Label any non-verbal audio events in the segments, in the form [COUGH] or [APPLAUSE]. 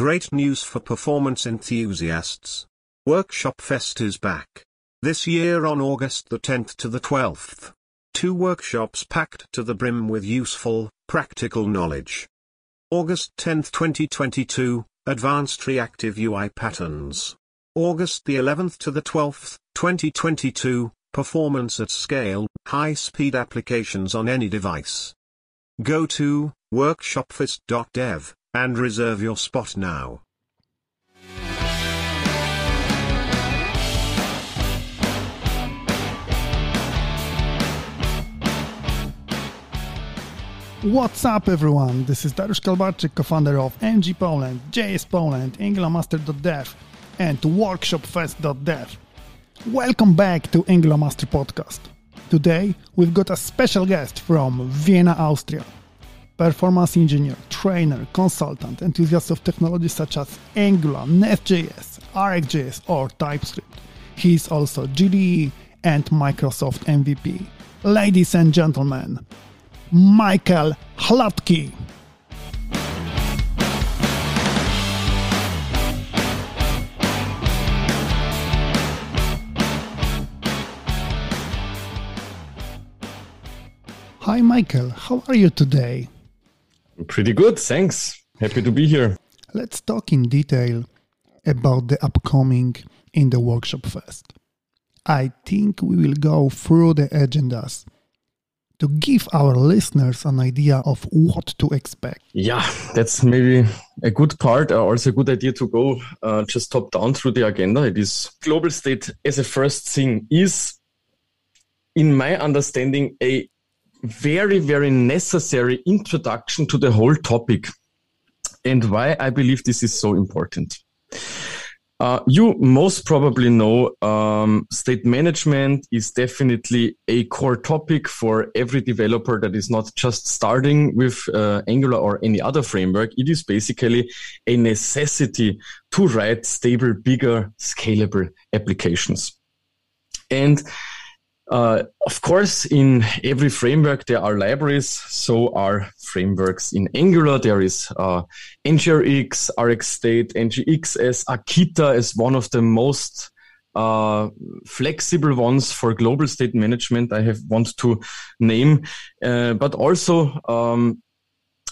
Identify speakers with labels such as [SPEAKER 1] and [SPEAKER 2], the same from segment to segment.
[SPEAKER 1] Great news for performance enthusiasts. Workshop Fest is back. This year on August the 10th to the 12th. Two workshops packed to the brim with useful, practical knowledge. August 10th 2022, Advanced Reactive UI Patterns. August the 11th to the 12th, 2022, Performance at Scale, High-Speed Applications on Any Device. Go to workshopfest.dev and reserve your spot now.
[SPEAKER 2] What's up everyone, this is Dariusz Kalbarczyk, co-founder of NG Poland, JS Poland, AngularMaster.dev and WorkshopFest.dev. Welcome back to AngularMaster Podcast. Today we've got a special guest from Vienna, Austria. Performance engineer, trainer, consultant, enthusiast of technologies such as Angular, Nest.js, RxJS or TypeScript. He is also GDE and Microsoft MVP. Ladies and gentlemen, Michael Hladky. Hi, Michael. How are you today?
[SPEAKER 3] Pretty good, thanks. Happy to be here.
[SPEAKER 2] Let's talk in detail about the upcoming in the Workshop Fest. I think we will go through the agendas to give our listeners an idea of what to expect.
[SPEAKER 3] Yeah, that's maybe a good part, uh, also a good idea to go uh, just top down through the agenda. It is global state as a first thing is, in my understanding, a very, very necessary introduction to the whole topic and why I believe this is so important. Uh, you most probably know um, state management is definitely a core topic for every developer that is not just starting with uh, Angular or any other framework. It is basically a necessity to write stable, bigger, scalable applications. And uh, of course, in every framework, there are libraries. So are frameworks in Angular. There is uh, NGRX, RxState, NGXS, Akita is one of the most uh, flexible ones for global state management. I have want to name, uh, but also um,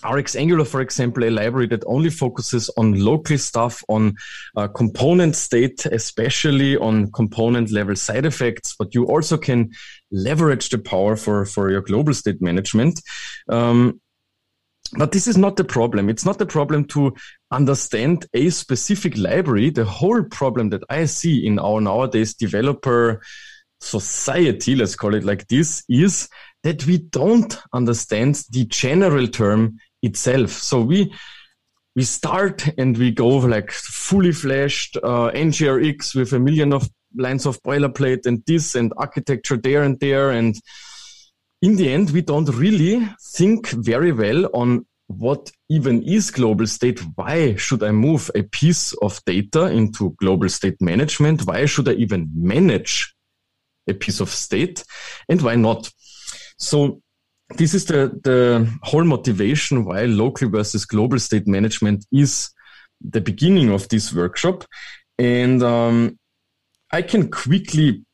[SPEAKER 3] Rx Angular, for example, a library that only focuses on local stuff, on uh, component state, especially on component level side effects, but you also can leverage the power for, for your global state management. Um, but this is not the problem. It's not the problem to understand a specific library. The whole problem that I see in our nowadays developer society, let's call it like this, is that we don't understand the general term itself. So we we start and we go like fully fleshed uh, NGRX with a million of lines of boilerplate and this and architecture there and there. And in the end, we don't really think very well on what even is global state. Why should I move a piece of data into global state management? Why should I even manage a piece of state? And why not? So this is the, the whole motivation why local versus global state management is the beginning of this workshop. And um, I can quickly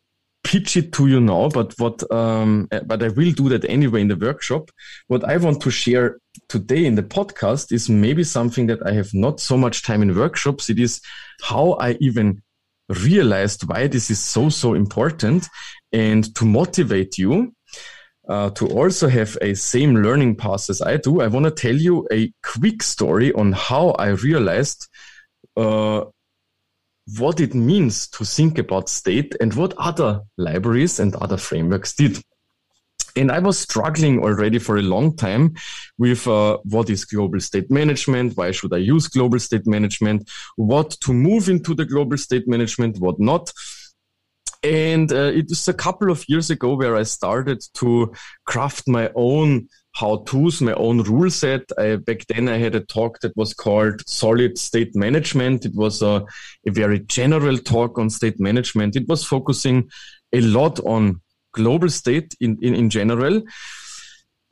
[SPEAKER 3] pitch it to you now, but what, um, but I will do that anyway in the workshop. What I want to share today in the podcast is maybe something that I have not so much time in workshops. It is how I even realized why this is so, so important and to motivate you uh, to also have a same learning path as I do, I want to tell you a quick story on how I realized uh, what it means to think about state and what other libraries and other frameworks did. And I was struggling already for a long time with uh, what is global state management? Why should I use global state management? What to move into the global state management? What not? And uh, it was a couple of years ago where I started to craft my own how-tos, my own rule set. I, back then I had a talk that was called Solid State Management. It was a, a very general talk on state management. It was focusing a lot on global state in, in, in general.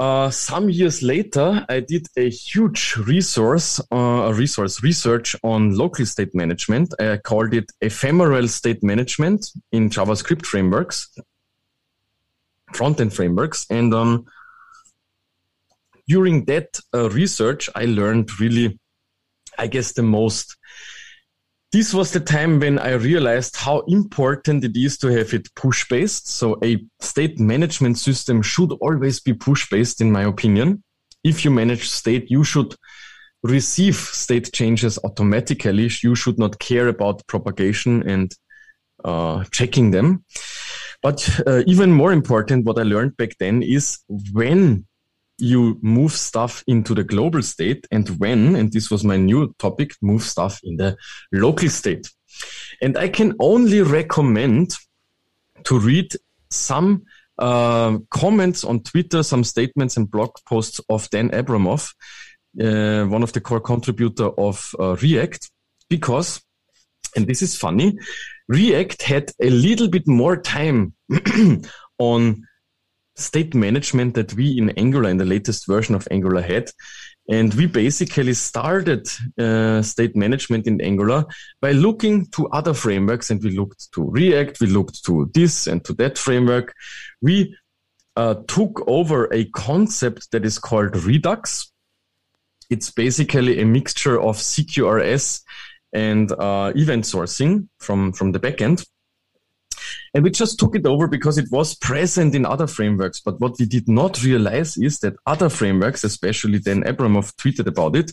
[SPEAKER 3] Uh, some years later, I did a huge resource, uh, resource research on local state management. I called it ephemeral state management in JavaScript frameworks, front-end frameworks. And um, during that uh, research, I learned really, I guess, the most this was the time when I realized how important it is to have it push based. So a state management system should always be push based, in my opinion. If you manage state, you should receive state changes automatically. You should not care about propagation and uh, checking them. But uh, even more important, what I learned back then is when you move stuff into the global state and when, and this was my new topic, move stuff in the local state. And I can only recommend to read some uh, comments on Twitter, some statements and blog posts of Dan Abramov, uh, one of the core contributor of uh, React, because, and this is funny, React had a little bit more time [CLEARS THROAT] on state management that we in Angular, in the latest version of Angular had. And we basically started uh, state management in Angular by looking to other frameworks and we looked to React, we looked to this and to that framework. We uh, took over a concept that is called Redux. It's basically a mixture of CQRS and uh, event sourcing from, from the backend. And we just took it over because it was present in other frameworks. But what we did not realize is that other frameworks, especially Dan Abramov tweeted about it,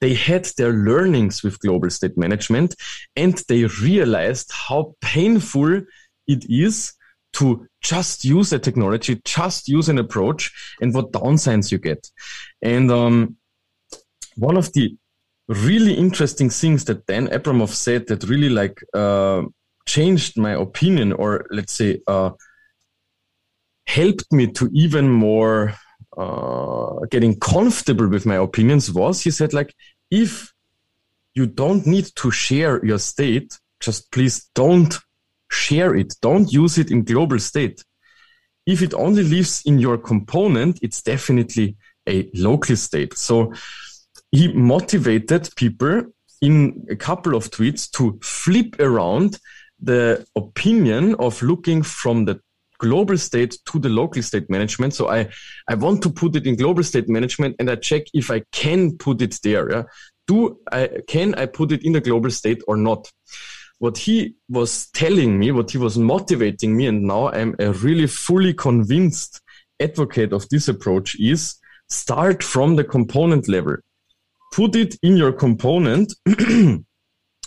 [SPEAKER 3] they had their learnings with global state management and they realized how painful it is to just use a technology, just use an approach and what downsides you get. And um, one of the really interesting things that Dan Abramov said that really like uh, changed my opinion or let's say uh, helped me to even more uh, getting comfortable with my opinions was he said like if you don't need to share your state just please don't share it. Don't use it in global state. If it only lives in your component it's definitely a local state. So he motivated people in a couple of tweets to flip around the opinion of looking from the global state to the local state management. So I, I want to put it in global state management and I check if I can put it there. Yeah? Do I, can I put it in the global state or not? What he was telling me, what he was motivating me, and now I'm a really fully convinced advocate of this approach is start from the component level. Put it in your component [CLEARS THROAT]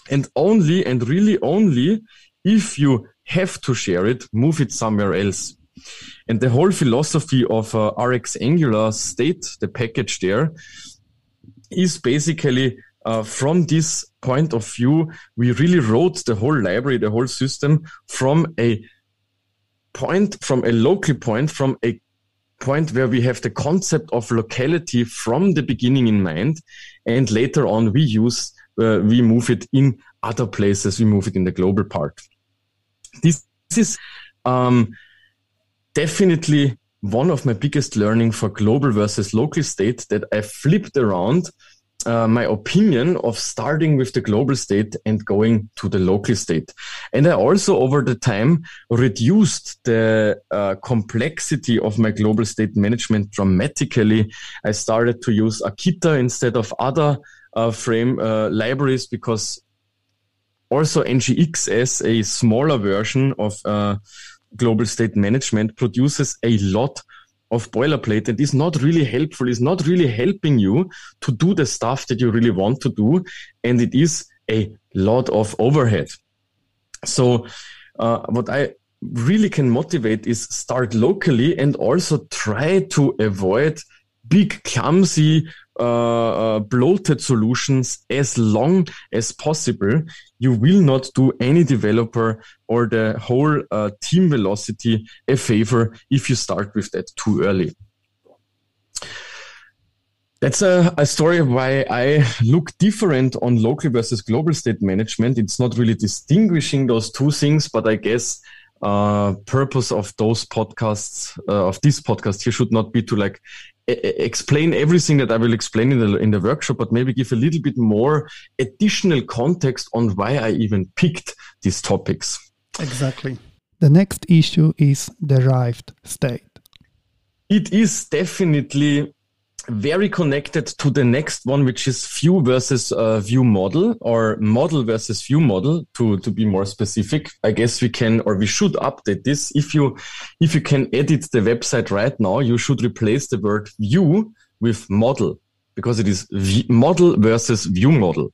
[SPEAKER 3] and only and really only if you have to share it, move it somewhere else. And the whole philosophy of uh, RX Angular state, the package there, is basically uh, from this point of view, we really wrote the whole library, the whole system from a point, from a local point, from a point where we have the concept of locality from the beginning in mind. And later on, we use, uh, we move it in other places. We move it in the global part. This is um, definitely one of my biggest learning for global versus local state that I flipped around uh, my opinion of starting with the global state and going to the local state. And I also, over the time, reduced the uh, complexity of my global state management dramatically. I started to use Akita instead of other uh, frame uh, libraries because also NGXS, a smaller version of uh, global state management, produces a lot of boilerplate and is not really helpful, is not really helping you to do the stuff that you really want to do. And it is a lot of overhead. So, uh, what I really can motivate is start locally and also try to avoid big, clumsy uh, uh, bloated solutions as long as possible, you will not do any developer or the whole uh, team velocity a favor if you start with that too early. That's a, a, story why I look different on local versus global state management. It's not really distinguishing those two things, but I guess uh, purpose of those podcasts uh, of this podcast here should not be to like explain everything that I will explain in the in the workshop, but maybe give a little bit more additional context on why I even picked these topics.
[SPEAKER 2] Exactly. The next issue is derived state.
[SPEAKER 3] It is definitely very connected to the next one, which is view versus uh, view model or model versus view model to, to be more specific. I guess we can, or we should update this. If you, if you can edit the website right now, you should replace the word view with model because it is model versus view model.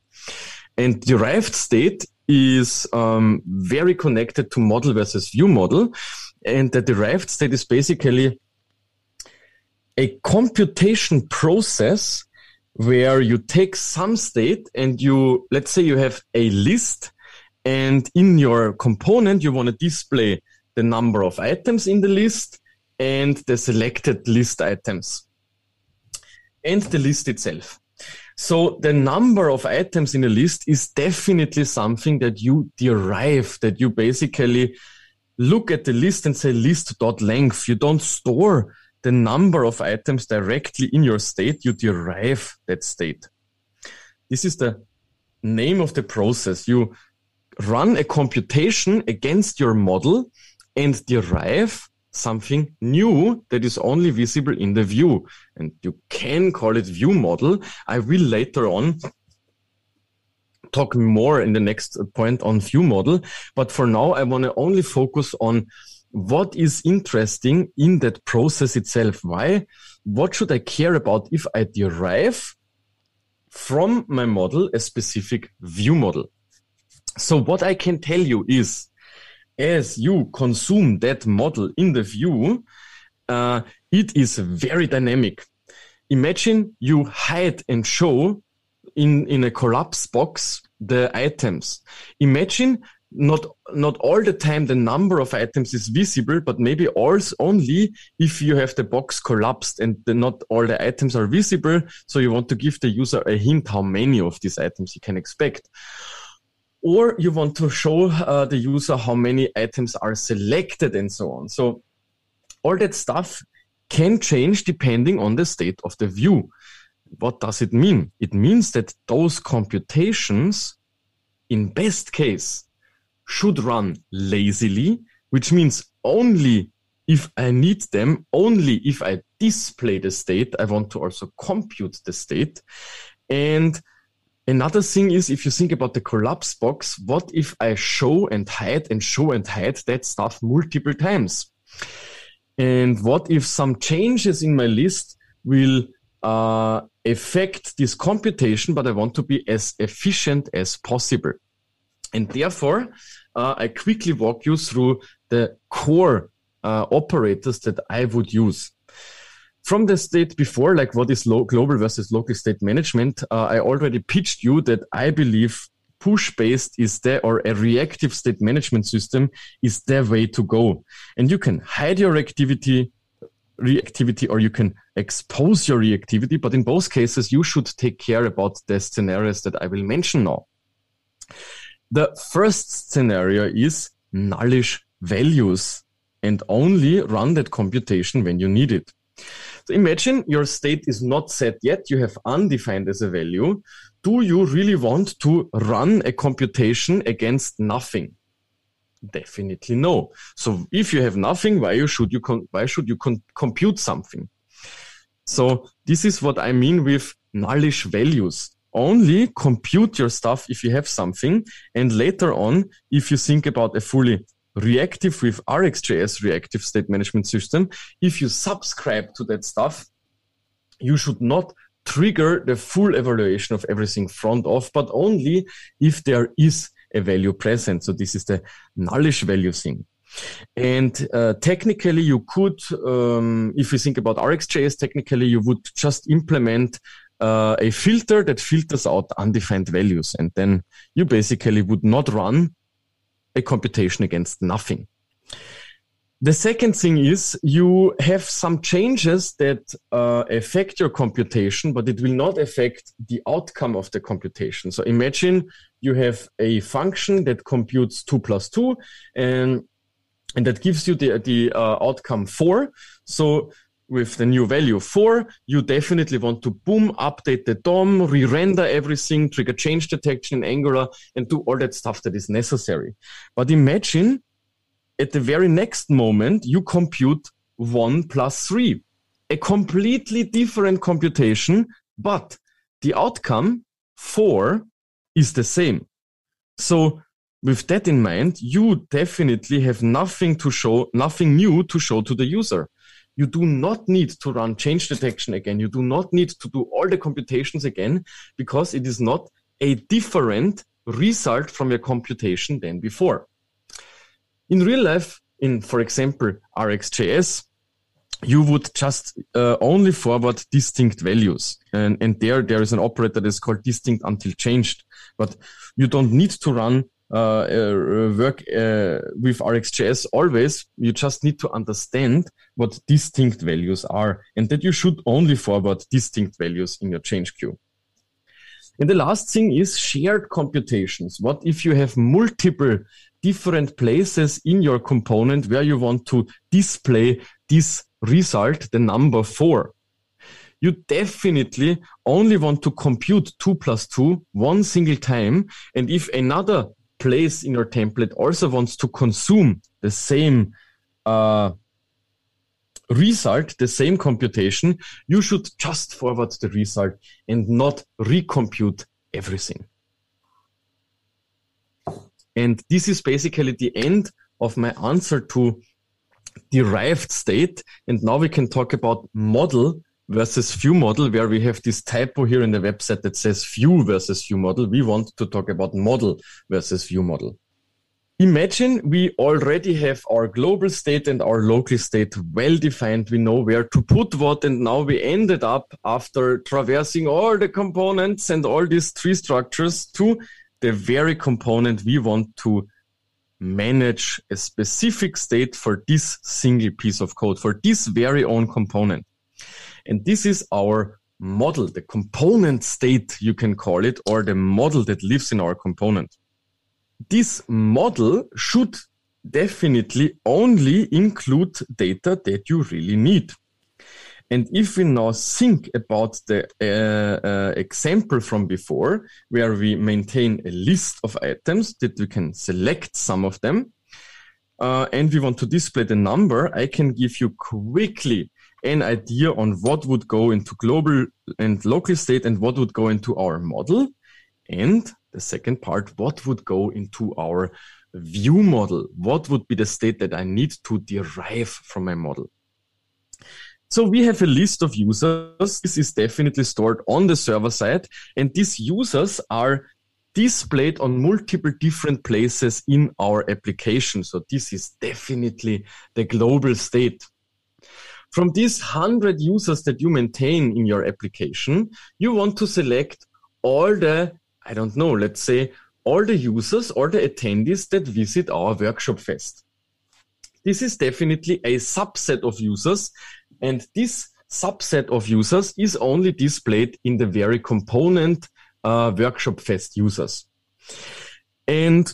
[SPEAKER 3] And derived state is um, very connected to model versus view model. And the derived state is basically a computation process where you take some state and you, let's say you have a list and in your component, you want to display the number of items in the list and the selected list items and the list itself. So the number of items in a list is definitely something that you derive, that you basically look at the list and say list.length. You don't store the number of items directly in your state, you derive that state. This is the name of the process. You run a computation against your model and derive something new that is only visible in the view. And you can call it view model. I will later on talk more in the next point on view model. But for now, I want to only focus on what is interesting in that process itself? Why? What should I care about if I derive from my model a specific view model? So what I can tell you is, as you consume that model in the view, uh, it is very dynamic. Imagine you hide and show in, in a collapse box the items. Imagine not not all the time the number of items is visible, but maybe also only if you have the box collapsed and the, not all the items are visible. So you want to give the user a hint how many of these items he can expect. Or you want to show uh, the user how many items are selected and so on. So all that stuff can change depending on the state of the view. What does it mean? It means that those computations, in best case, should run lazily, which means only if I need them, only if I display the state, I want to also compute the state. And another thing is, if you think about the collapse box, what if I show and hide and show and hide that stuff multiple times? And what if some changes in my list will uh, affect this computation, but I want to be as efficient as possible? And therefore, uh, I quickly walk you through the core uh, operators that I would use. From the state before, like what is lo- global versus local state management, uh, I already pitched you that I believe push based is the or a reactive state management system is the way to go. And you can hide your activity, reactivity, or you can expose your reactivity. But in both cases, you should take care about the scenarios that I will mention now. The first scenario is nullish values and only run that computation when you need it. So imagine your state is not set yet. You have undefined as a value. Do you really want to run a computation against nothing? Definitely no. So if you have nothing, why should you why should you compute something? So this is what I mean with nullish values only compute your stuff if you have something. And later on, if you think about a fully reactive with RxJS reactive state management system, if you subscribe to that stuff, you should not trigger the full evaluation of everything front off, but only if there is a value present. So this is the nullish value thing. And uh, technically, you could, um, if you think about RxJS, technically you would just implement uh, a filter that filters out undefined values. And then you basically would not run a computation against nothing. The second thing is you have some changes that uh, affect your computation, but it will not affect the outcome of the computation. So imagine you have a function that computes two plus two and, and that gives you the, the uh, outcome four. So with the new value four, you definitely want to boom, update the DOM, re-render everything, trigger change detection in Angular, and do all that stuff that is necessary. But imagine at the very next moment, you compute one plus three, a completely different computation, but the outcome four is the same. So with that in mind, you definitely have nothing to show, nothing new to show to the user. You do not need to run change detection again. You do not need to do all the computations again because it is not a different result from your computation than before. In real life, in, for example, RxJS, you would just uh, only forward distinct values. And, and there, there is an operator that's called distinct until changed. But you don't need to run uh, uh, work uh, with RxJS always. You just need to understand what distinct values are and that you should only forward distinct values in your change queue. And the last thing is shared computations. What if you have multiple different places in your component where you want to display this result, the number four? you definitely only want to compute 2 plus 2 one single time. And if another place in your template also wants to consume the same uh, result, the same computation, you should just forward the result and not recompute everything. And this is basically the end of my answer to derived state. And now we can talk about model versus view model, where we have this typo here in the website that says view versus view model. We want to talk about model versus view model. Imagine we already have our global state and our local state well defined. We know where to put what. And now we ended up after traversing all the components and all these tree structures to the very component we want to manage a specific state for this single piece of code, for this very own component. And this is our model, the component state, you can call it, or the model that lives in our component. This model should definitely only include data that you really need. And if we now think about the uh, uh, example from before, where we maintain a list of items that we can select some of them, uh, and we want to display the number, I can give you quickly an idea on what would go into global and local state and what would go into our model. And the second part, what would go into our view model? What would be the state that I need to derive from my model? So we have a list of users. This is definitely stored on the server side. And these users are displayed on multiple different places in our application. So this is definitely the global state. From these 100 users that you maintain in your application, you want to select all the, I don't know, let's say all the users or the attendees that visit our workshop fest. This is definitely a subset of users and this subset of users is only displayed in the very component uh, workshop fest users. And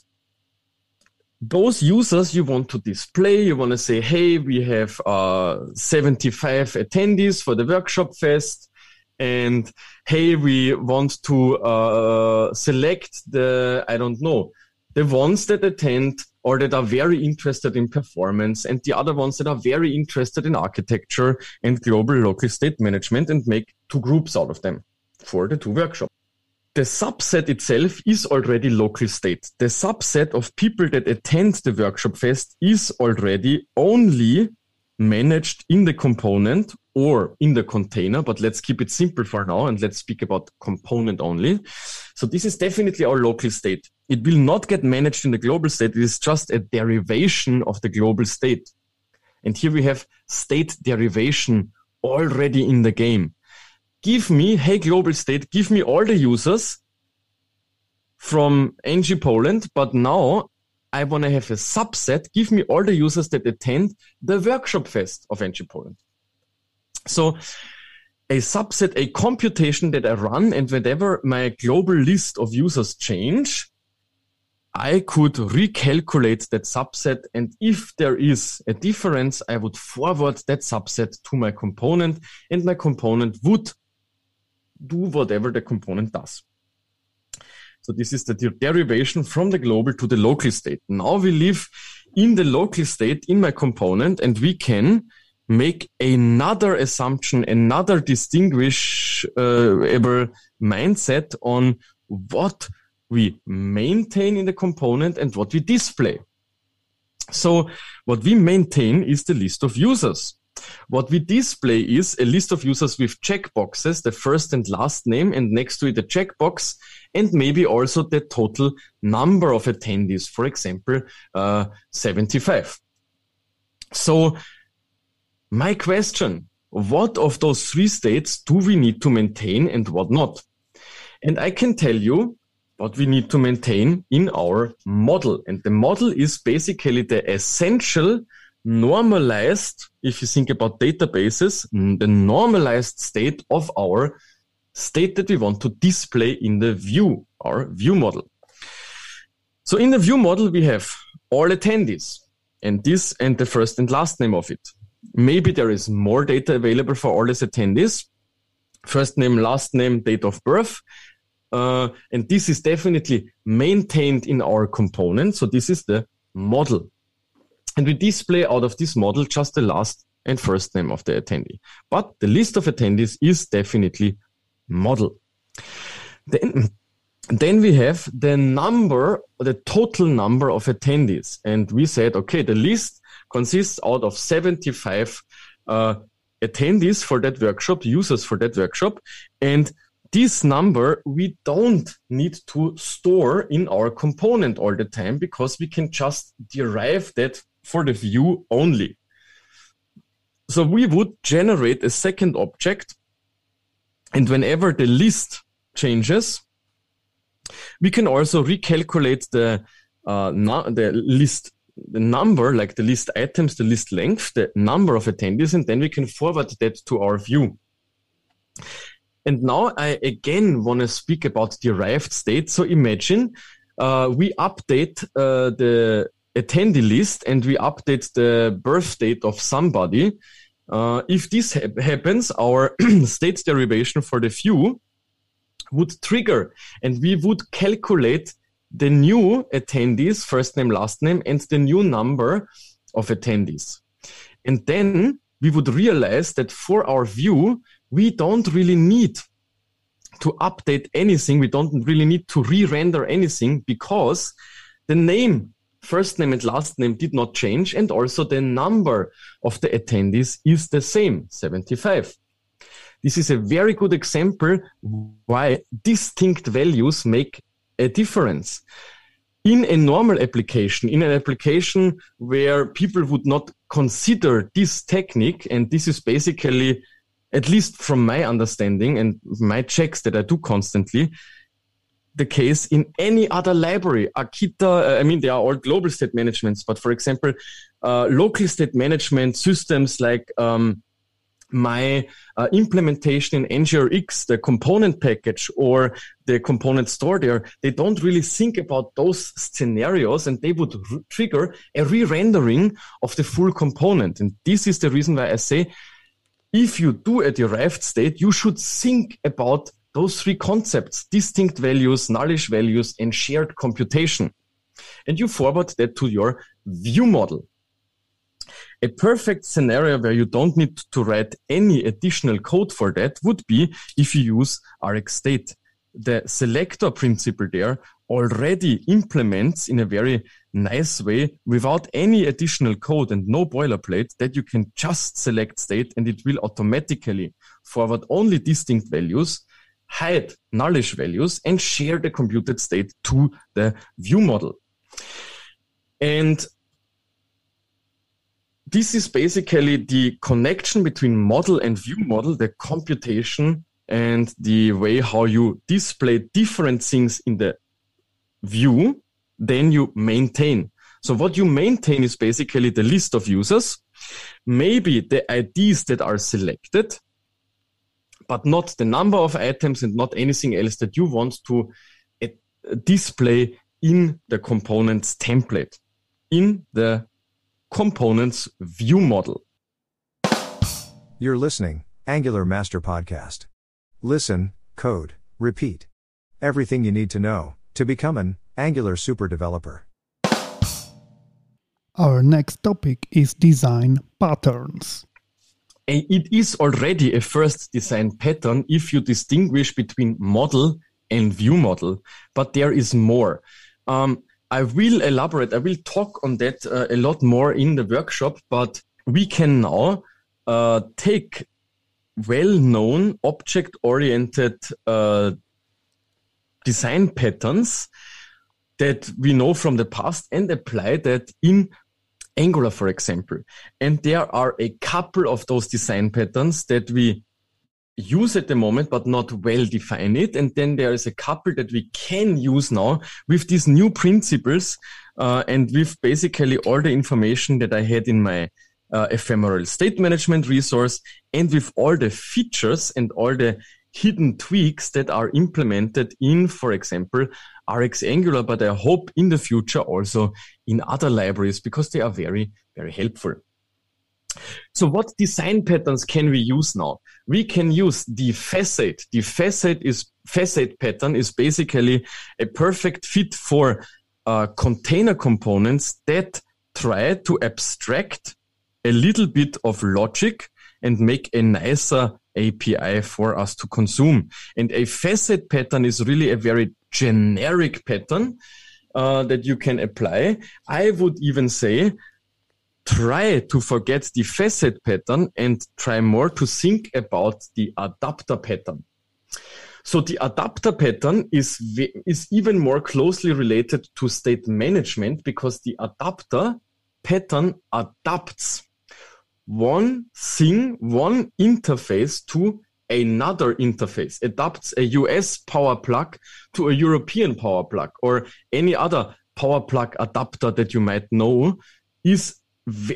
[SPEAKER 3] those users you want to display, you want to say, hey, we have uh, 75 attendees for the workshop fest. And hey, we want to uh, select the, I don't know, the ones that attend or that are very interested in performance and the other ones that are very interested in architecture and global local state management and make two groups out of them for the two workshops the subset itself is already local state. The subset of people that attend the workshop fest is already only managed in the component or in the container, but let's keep it simple for now and let's speak about component only. So this is definitely our local state. It will not get managed in the global state. It is just a derivation of the global state. And here we have state derivation already in the game give me, hey, global state, give me all the users from NG Poland, but now I want to have a subset. Give me all the users that attend the workshop fest of NG Poland. So a subset, a computation that I run, and whenever my global list of users change, I could recalculate that subset. And if there is a difference, I would forward that subset to my component and my component would do whatever the component does. So this is the derivation from the global to the local state. Now we live in the local state in my component and we can make another assumption, another distinguishable uh, mindset on what we maintain in the component and what we display. So what we maintain is the list of users. What we display is a list of users with checkboxes, the first and last name, and next to it a checkbox, and maybe also the total number of attendees, for example, uh, 75. So my question, what of those three states do we need to maintain and what not? And I can tell you what we need to maintain in our model. And the model is basically the essential normalized, if you think about databases, the normalized state of our state that we want to display in the view, our view model. So in the view model, we have all attendees and this and the first and last name of it. Maybe there is more data available for all these attendees. First name, last name, date of birth. Uh, and this is definitely maintained in our component. So this is the model. And we display out of this model just the last and first name of the attendee. But the list of attendees is definitely model. Then, [CLEARS THROAT] then we have the number, the total number of attendees. And we said, okay, the list consists out of 75 uh, attendees for that workshop, users for that workshop. And this number we don't need to store in our component all the time because we can just derive that for the view only. So we would generate a second object and whenever the list changes, we can also recalculate the uh, the list the number, like the list items, the list length, the number of attendees, and then we can forward that to our view. And now I again want to speak about derived state. So imagine uh, we update uh, the attendee list and we update the birth date of somebody. Uh, if this ha happens, our [CLEARS THROAT] state derivation for the view would trigger and we would calculate the new attendees, first name, last name, and the new number of attendees. And then we would realize that for our view, we don't really need to update anything. We don't really need to re-render anything because the name, first name and last name did not change. And also the number of the attendees is the same, 75. This is a very good example why distinct values make a difference. In a normal application, in an application where people would not consider this technique, and this is basically, at least from my understanding and my checks that I do constantly, the case in any other library. Akita, uh, I mean, they are all global state managements, but for example, uh, local state management systems like um, my uh, implementation in NGRX, the component package or the component store there, they don't really think about those scenarios and they would r- trigger a re-rendering of the full component. And this is the reason why I say, if you do a derived state, you should think about those three concepts, distinct values, nullish values, and shared computation. And you forward that to your view model. A perfect scenario where you don't need to write any additional code for that would be if you use RxState. The selector principle there already implements in a very nice way without any additional code and no boilerplate that you can just select state and it will automatically forward only distinct values, hide nullish values and share the computed state to the view model. And this is basically the connection between model and view model, the computation and the way how you display different things in the view, then you maintain. So what you maintain is basically the list of users, maybe the IDs that are selected, but not the number of items and not anything else that you want to uh, display in the components template, in the components view model.
[SPEAKER 4] You're listening, Angular Master Podcast. Listen, code, repeat. Everything you need to know to become an Angular super developer.
[SPEAKER 2] Our next topic is design patterns.
[SPEAKER 3] It is already a first design pattern if you distinguish between model and view model, but there is more. Um, I will elaborate, I will talk on that uh, a lot more in the workshop, but we can now uh, take well known object oriented uh, design patterns that we know from the past and apply that in Angular, for example. And there are a couple of those design patterns that we use at the moment, but not well define it. And then there is a couple that we can use now with these new principles uh, and with basically all the information that I had in my uh, ephemeral state management resource and with all the features and all the hidden tweaks that are implemented in, for example, RX Angular, but I hope in the future also in other libraries because they are very, very helpful. So what design patterns can we use now? We can use the facade. The facade is facade pattern is basically a perfect fit for uh, container components that try to abstract a little bit of logic and make a nicer API for us to consume. And a facade pattern is really a very generic pattern uh, that you can apply. I would even say try to forget the facade pattern and try more to think about the adapter pattern. So the adapter pattern is, is even more closely related to state management because the adapter pattern adapts one thing, one interface to another interface, adapts a US power plug to a European power plug or any other power plug adapter that you might know is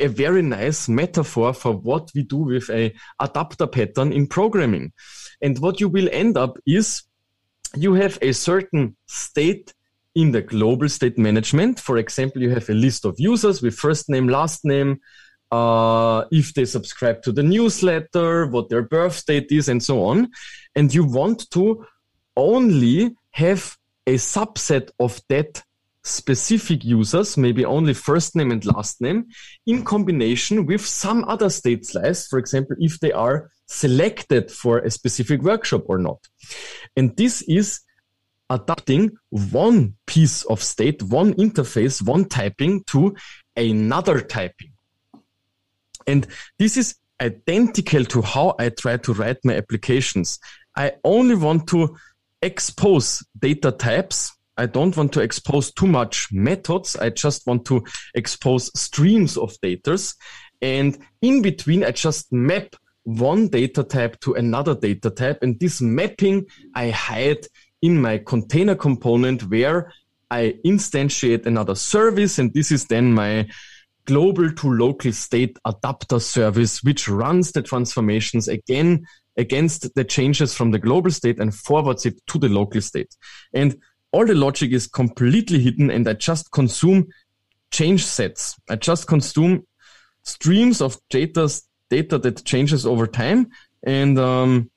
[SPEAKER 3] a very nice metaphor for what we do with a adapter pattern in programming. And what you will end up is you have a certain state in the global state management. For example, you have a list of users with first name, last name, uh, if they subscribe to the newsletter, what their birth date is, and so on. And you want to only have a subset of that specific users, maybe only first name and last name, in combination with some other state slice, for example, if they are selected for a specific workshop or not. And this is adapting one piece of state, one interface, one typing to another typing. And this is identical to how I try to write my applications. I only want to expose data types. I don't want to expose too much methods. I just want to expose streams of data. And in between, I just map one data type to another data type. And this mapping I hide in my container component where I instantiate another service. And this is then my global to local state adapter service, which runs the transformations again against the changes from the global state and forwards it to the local state. And all the logic is completely hidden and I just consume change sets. I just consume streams of data, data that changes over time. And um,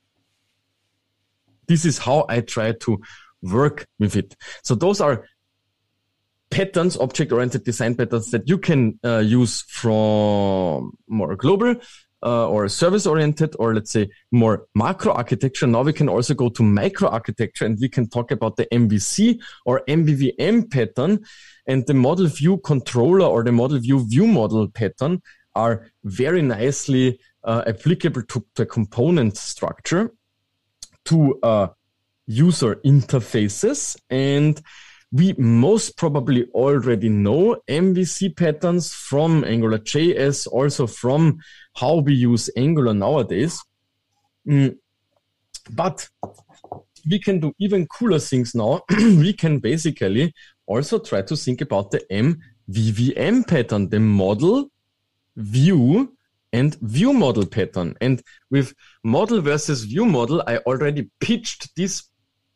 [SPEAKER 3] this is how I try to work with it. So those are patterns, object-oriented design patterns that you can uh, use from more global uh, or service-oriented or let's say more macro architecture. Now we can also go to micro architecture and we can talk about the MVC or MVVM pattern and the model view controller or the model view view model pattern are very nicely uh, applicable to the component structure to uh, user interfaces and we most probably already know MVC patterns from Angular JS, also from how we use Angular nowadays. Mm. But we can do even cooler things now. [CLEARS THROAT] we can basically also try to think about the MVVM pattern, the model, view, and view model pattern. And with model versus view model, I already pitched this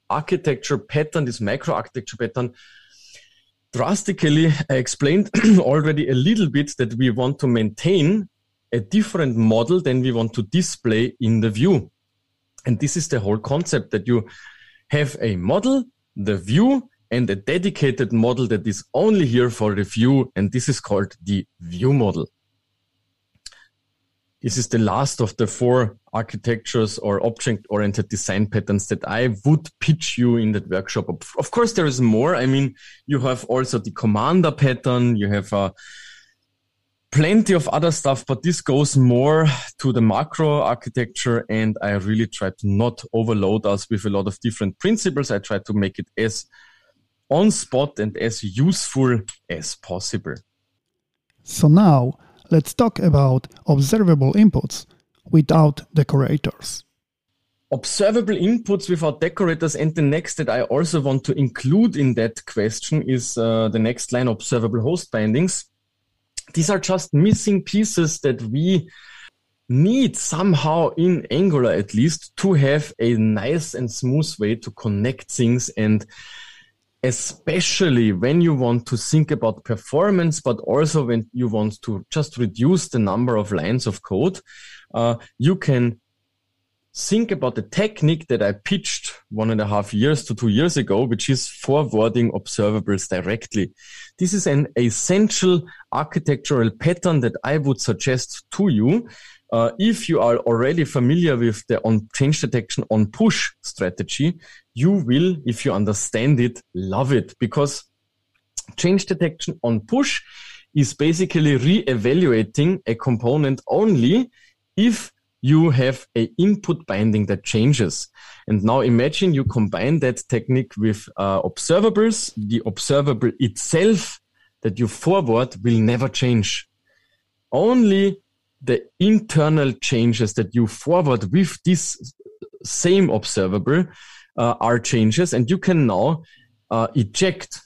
[SPEAKER 3] architecture pattern, this micro architecture pattern drastically, I explained [CLEARS THROAT] already a little bit that we want to maintain a different model than we want to display in the view. And this is the whole concept that you have a model, the view, and a dedicated model that is only here for the view. And this is called the view model. This is the last of the four architectures or object oriented design patterns that I would pitch you in that workshop. Of course, there is more. I mean, you have also the commander pattern. You have uh, plenty of other stuff, but this goes more to the macro architecture. And I really try to not overload us with a lot of different principles. I try to make it as on spot and as useful as possible.
[SPEAKER 2] So now let's talk about observable inputs without decorators.
[SPEAKER 3] Observable inputs without decorators, and the next that I also want to include in that question is uh, the next line observable host bindings. These are just missing pieces that we need somehow in Angular at least to have a nice and smooth way to connect things and especially when you want to think about performance, but also when you want to just reduce the number of lines of code, uh, you can think about the technique that I pitched one and a half years to two years ago, which is forwarding observables directly. This is an essential architectural pattern that I would suggest to you. Uh, if you are already familiar with the on change detection on push strategy, you will, if you understand it, love it because change detection on push is basically re-evaluating a component only if you have a input binding that changes. And now imagine you combine that technique with uh, observables. The observable itself that you forward will never change. Only the internal changes that you forward with this same observable uh, are changes. And you can now uh, eject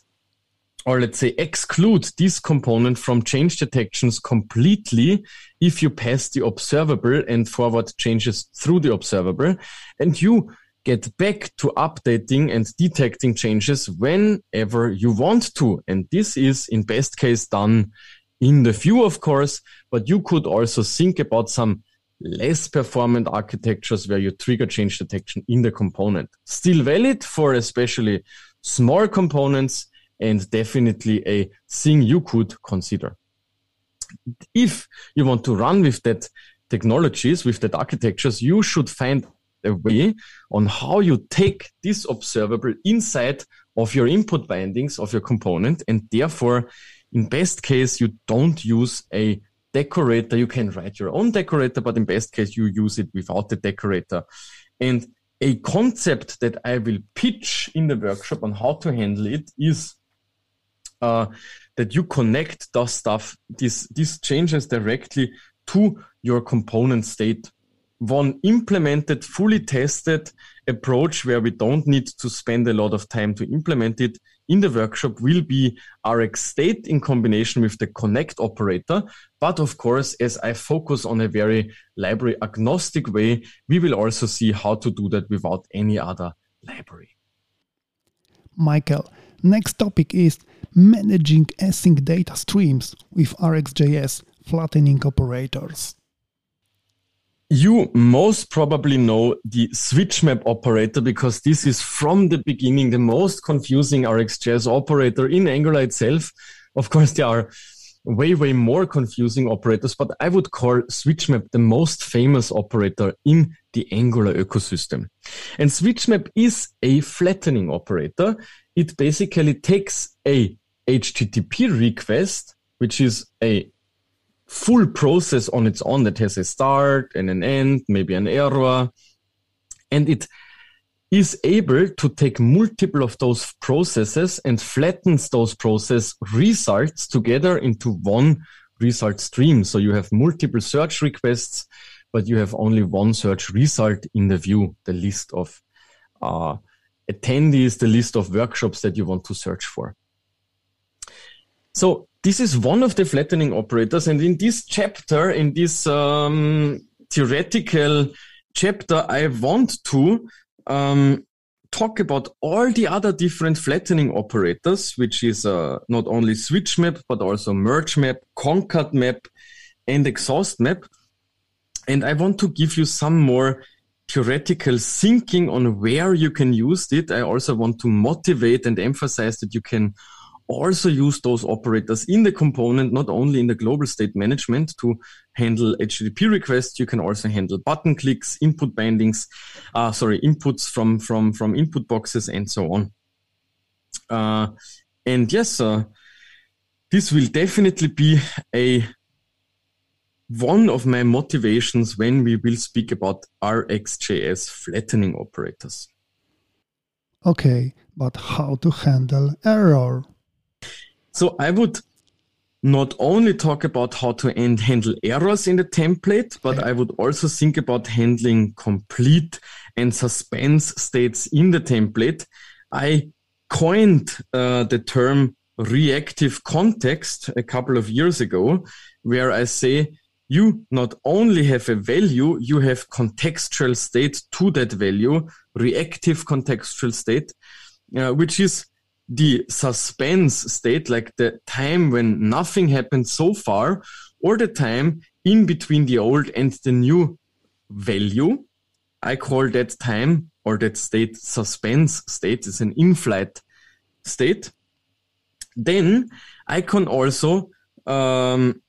[SPEAKER 3] or let's say exclude this component from change detections completely if you pass the observable and forward changes through the observable and you get back to updating and detecting changes whenever you want to and this is in best case done in the view of course but you could also think about some less performant architectures where you trigger change detection in the component still valid for especially small components and definitely a thing you could consider. If you want to run with that technologies, with that architectures, you should find a way on how you take this observable inside of your input bindings of your component. And therefore, in best case, you don't use a decorator. You can write your own decorator, but in best case, you use it without the decorator. And a concept that I will pitch in the workshop on how to handle it is uh, that you connect those stuff, these, these changes directly to your component state. One implemented, fully tested approach where we don't need to spend a lot of time to implement it in the workshop will be Rx state in combination with the connect operator. But of course, as I focus on a very library agnostic way, we will also see how to do that without any other library.
[SPEAKER 2] Michael, next topic is managing async data streams with RxJS flattening operators.
[SPEAKER 3] You most probably know the switch map operator because this is from the beginning the most confusing RxJS operator in Angular itself. Of course, there are way, way more confusing operators, but I would call SwitchMap the most famous operator in the Angular ecosystem. And SwitchMap is a flattening operator. It basically takes a HTTP request, which is a full process on its own that has a start and an end, maybe an error, and it is able to take multiple of those processes and flattens those process results together into one result stream. So you have multiple search requests, but you have only one search result in the view, the list of uh, attendees, the list of workshops that you want to search for. So this is one of the flattening operators. And in this chapter, in this um, theoretical chapter, I want to um, talk about all the other different flattening operators, which is uh, not only switch map, but also merge map, concat map, and exhaust map. And I want to give you some more theoretical thinking on where you can use it. I also want to motivate and emphasize that you can also use those operators in the component, not only in the global state management to handle HTTP requests. You can also handle button clicks, input bindings, uh, sorry, inputs from, from, from input boxes and so on. Uh, and yes, uh, this will definitely be a one of my motivations when we will speak about RxJS flattening operators.
[SPEAKER 2] Okay, but how to handle error?
[SPEAKER 3] So I would not only talk about how to end, handle errors in the template, but I would also think about handling complete and suspense states in the template. I coined uh, the term reactive context a couple of years ago, where I say you not only have a value, you have contextual state to that value, reactive contextual state, uh, which is the suspense state, like the time when nothing happened so far, or the time in between the old and the new value. I call that time or that state suspense state. It's an in-flight state. Then I can also um,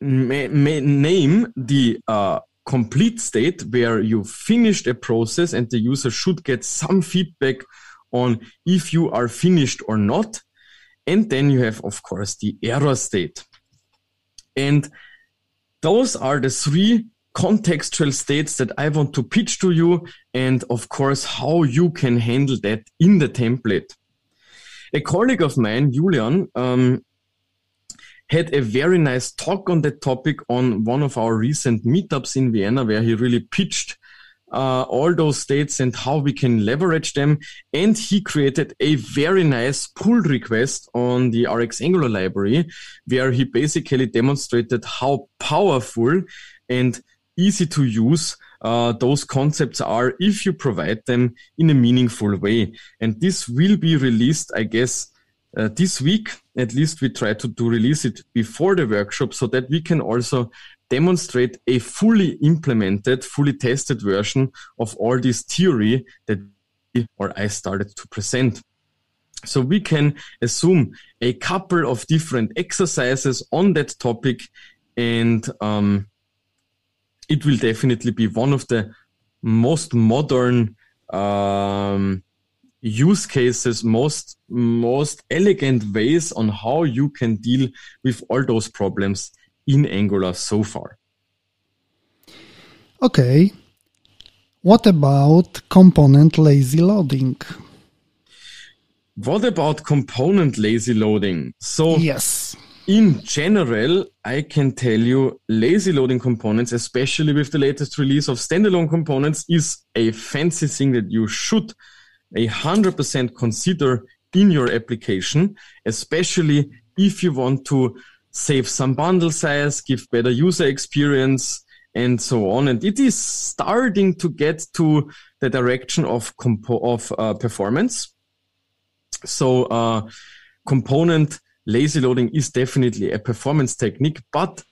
[SPEAKER 3] name the uh, complete state where you finished a process and the user should get some feedback on if you are finished or not. And then you have, of course, the error state. And those are the three contextual states that I want to pitch to you. And of course, how you can handle that in the template. A colleague of mine, Julian, um, had a very nice talk on that topic on one of our recent meetups in Vienna, where he really pitched uh, all those states and how we can leverage them. And he created a very nice pull request on the RX Angular library, where he basically demonstrated how powerful and easy to use uh, those concepts are if you provide them in a meaningful way. And this will be released, I guess, uh, this week. At least we try to, to release it before the workshop so that we can also demonstrate a fully implemented, fully tested version of all this theory that or I started to present. So we can assume a couple of different exercises on that topic and um, it will definitely be one of the most modern um, use cases, most most elegant ways on how you can deal with all those problems in Angular so far.
[SPEAKER 2] Okay. What about component lazy loading?
[SPEAKER 3] What about component lazy loading? So
[SPEAKER 2] yes.
[SPEAKER 3] In general, I can tell you lazy loading components, especially with the latest release of standalone components, is a fancy thing that you should a hundred percent consider in your application, especially if you want to save some bundle size, give better user experience, and so on. And it is starting to get to the direction of compo- of uh, performance. So uh, component lazy loading is definitely a performance technique, but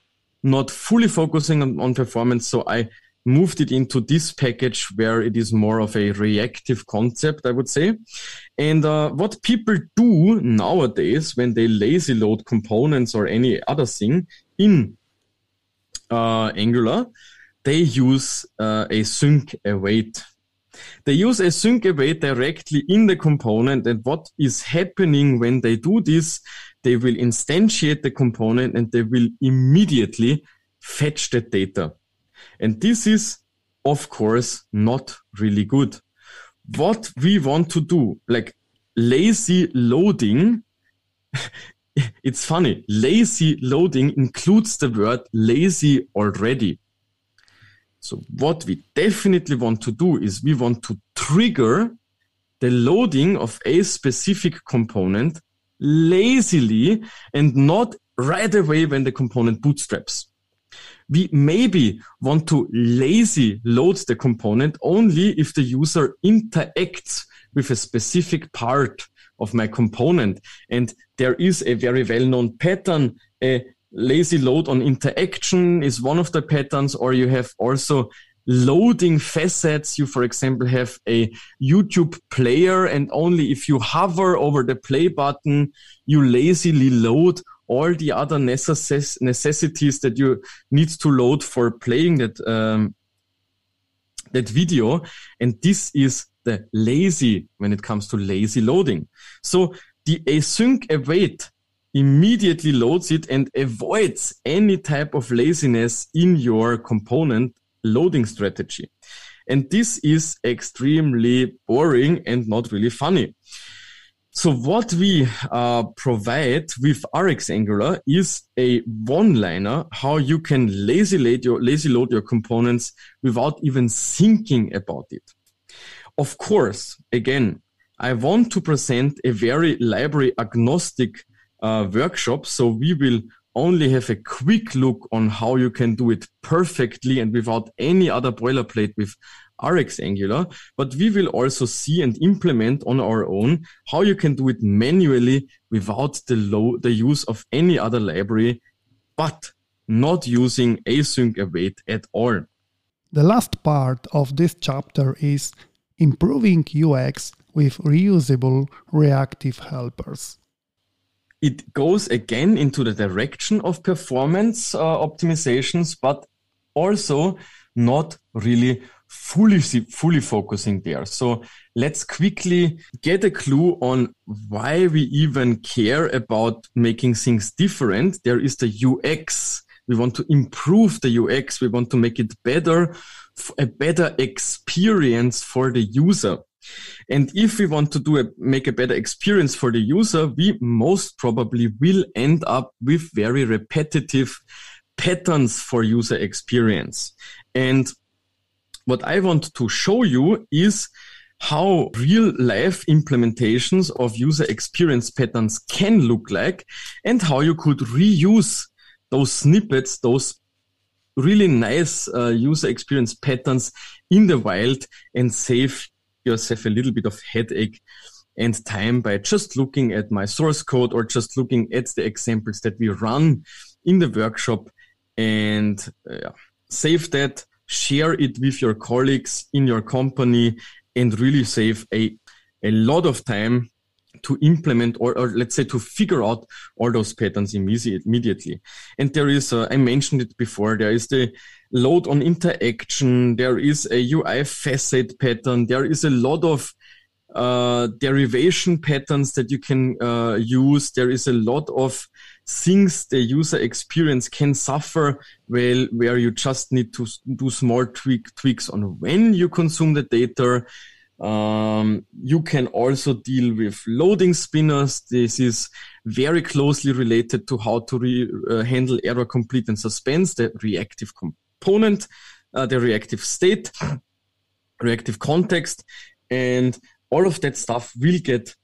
[SPEAKER 3] not fully focusing on, on performance. So I moved it into this package where it is more of a reactive concept, I would say. And uh, what people do nowadays when they lazy load components or any other thing in uh, Angular, they use uh, async await. They use async await directly in the component. And what is happening when they do this? They will instantiate the component and they will immediately fetch the data. And this is, of course, not really good. What we want to do, like lazy loading, [LAUGHS] it's funny. Lazy loading includes the word lazy already. So what we definitely want to do is we want to trigger the loading of a specific component lazily and not right away when the component bootstraps. We maybe want to lazy load the component only if the user interacts with a specific part of my component. And there is a very well-known pattern. A lazy load on interaction is one of the patterns, or you have also loading facades. You, for example, have a YouTube player and only if you hover over the play button, you lazily load all the other necess- necessities that you need to load for playing that, um, that video. And this is the lazy when it comes to lazy loading. So the async await immediately loads it and avoids any type of laziness in your component loading strategy. And this is extremely boring and not really funny. So what we uh, provide with RX Angular is a one-liner how you can lazy load your lazy load your components without even thinking about it. Of course, again, I want to present a very library agnostic uh, workshop. So we will only have a quick look on how you can do it perfectly and without any other boilerplate with RX Angular, but we will also see and implement on our own how you can do it manually without the low, the use of any other library, but not using async await at all.
[SPEAKER 2] The last part of this chapter is improving UX with reusable reactive helpers
[SPEAKER 3] it goes again into the direction of performance uh, optimizations, but also not really fully fully focusing there. So let's quickly get a clue on why we even care about making things different. There is the UX. We want to improve the UX. We want to make it better, a better experience for the user. And if we want to do a, make a better experience for the user, we most probably will end up with very repetitive patterns for user experience. And what I want to show you is how real life implementations of user experience patterns can look like and how you could reuse those snippets, those really nice uh, user experience patterns in the wild and save yourself a little bit of headache and time by just looking at my source code or just looking at the examples that we run in the workshop and uh, save that, share it with your colleagues in your company and really save a, a lot of time to implement or, or, let's say to figure out all those patterns immediately. And there is, uh, I mentioned it before, there is the load on interaction. There is a UI facade pattern. There is a lot of uh, derivation patterns that you can uh, use. There is a lot of things the user experience can suffer well, where you just need to do small tweak, tweaks on when you consume the data. Um, you can also deal with loading spinners. This is very closely related to how to re, uh, handle error complete and suspense, the reactive component, uh, the reactive state, [CLEARS THROAT] reactive context, and all of that stuff will get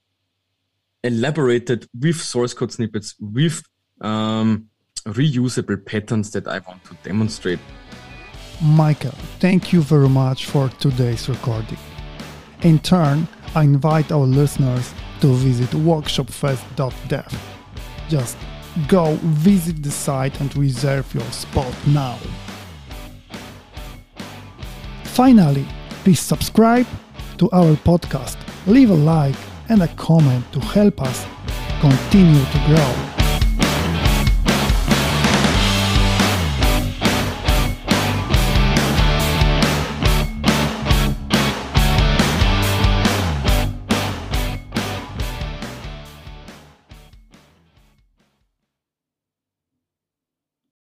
[SPEAKER 3] elaborated with source code snippets, with um, reusable patterns that I want to demonstrate.
[SPEAKER 2] Michael, thank you very much for today's recording. In turn, I invite our listeners to visit workshopfest.dev. Just go visit the site and reserve your spot now. Finally, please subscribe to our podcast, leave a like and a comment to help us continue to grow.